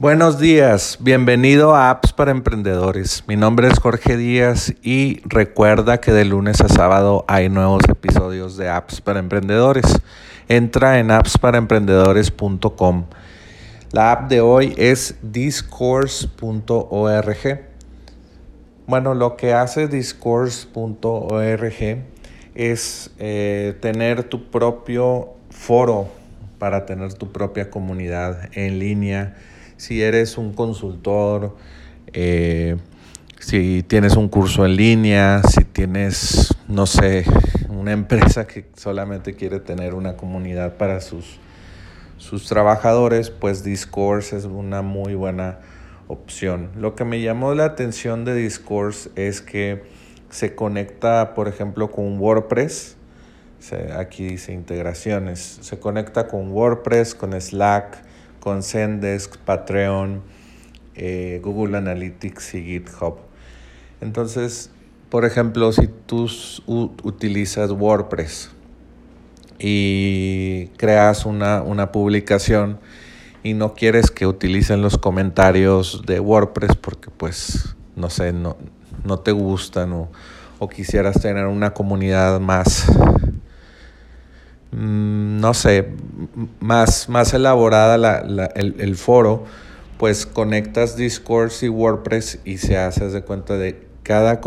Buenos días, bienvenido a Apps para Emprendedores. Mi nombre es Jorge Díaz y recuerda que de lunes a sábado hay nuevos episodios de Apps para Emprendedores. Entra en appsparaemprendedores.com. La app de hoy es discourse.org. Bueno, lo que hace discourse.org es eh, tener tu propio foro para tener tu propia comunidad en línea si eres un consultor, eh, si tienes un curso en línea, si tienes, no sé, una empresa que solamente quiere tener una comunidad para sus, sus trabajadores, pues Discourse es una muy buena opción. Lo que me llamó la atención de Discourse es que se conecta, por ejemplo, con WordPress. Aquí dice integraciones. Se conecta con WordPress, con Slack, con Zendesk, Patreon, eh, Google Analytics y GitHub. Entonces, por ejemplo, si tú utilizas WordPress y creas una, publicación y no quieres que utilicen los comentarios de WordPress porque pues no sé, no, no te gustan o, o quisieras tener una comunidad más Mm, no sé, más, más elaborada el, foro, pues conectas Discord y WordPress y se hace de cuenta de cada,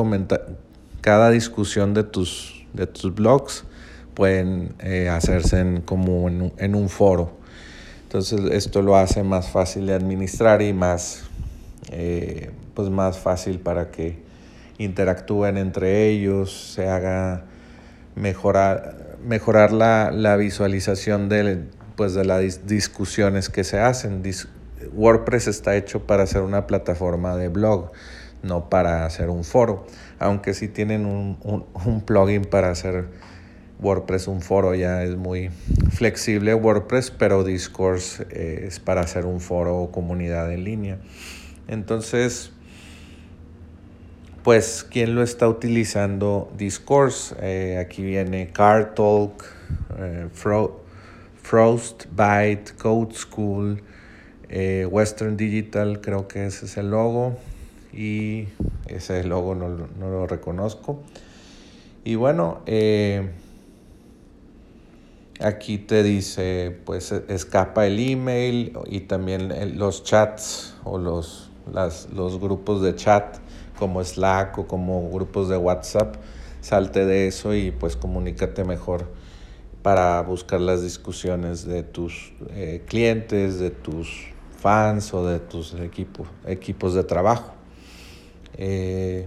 cada discusión de tus, de tus blogs pueden eh, hacerse en, como en, un foro. Entonces esto lo hace más fácil de administrar y más, eh, pues más fácil para que interactúen entre ellos, se haga mejorar mejorar la, visualización de, pues, de las discusiones que se hacen. WordPress está hecho para ser una plataforma de blog, no para hacer un foro. Aunque si tienen un, plugin para hacer WordPress un foro, ya es muy flexible WordPress, pero Discourse eh, es para hacer un foro o comunidad en línea. Entonces, pues quién lo está utilizando Discourse. Eh, aquí viene Car Talk, eh, Frostbite, Code School, eh, Western Digital, creo que ese es el logo. Y ese logo no, no lo reconozco. Y bueno, aquí te dice, pues escapa el email y también los chats o los, las, los grupos de chat como Slack o como grupos de WhatsApp, salte de eso y pues comunícate mejor para buscar las discusiones de tus eh, clientes, de tus fans o de tus equipos, equipos de trabajo. Eh,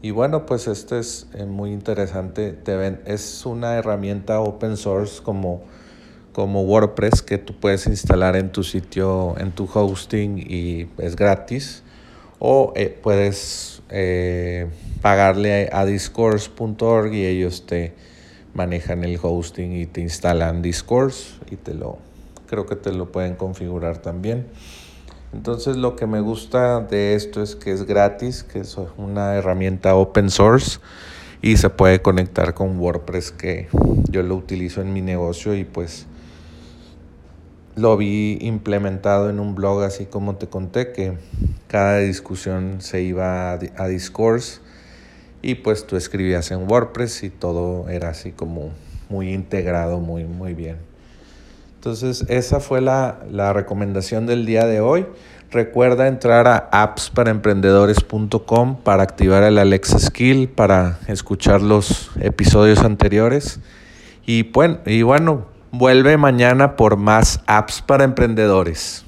y bueno, pues este es eh, muy interesante. Te ven, es una herramienta open source como, como WordPress que tú puedes instalar en tu sitio, en tu hosting y es gratis o eh, puedes eh, pagarle a, discourse.org y ellos te manejan el hosting y te instalan Discourse y te lo creo que te lo pueden configurar también. Entonces lo que me gusta de esto es que es gratis, que es una herramienta open source y se puede conectar con WordPress que yo lo utilizo en mi negocio y pues lo vi implementado en un blog así como te conté que cada discusión se iba a, Discourse y pues tú escribías en WordPress y todo era así como muy integrado, muy, muy bien. Entonces esa fue la, la recomendación del día de hoy. Recuerda entrar a appsparaemprendedores.com para activar el Alexa Skill, para escuchar los episodios anteriores. Y, y bueno, Vuelve mañana por más apps para emprendedores.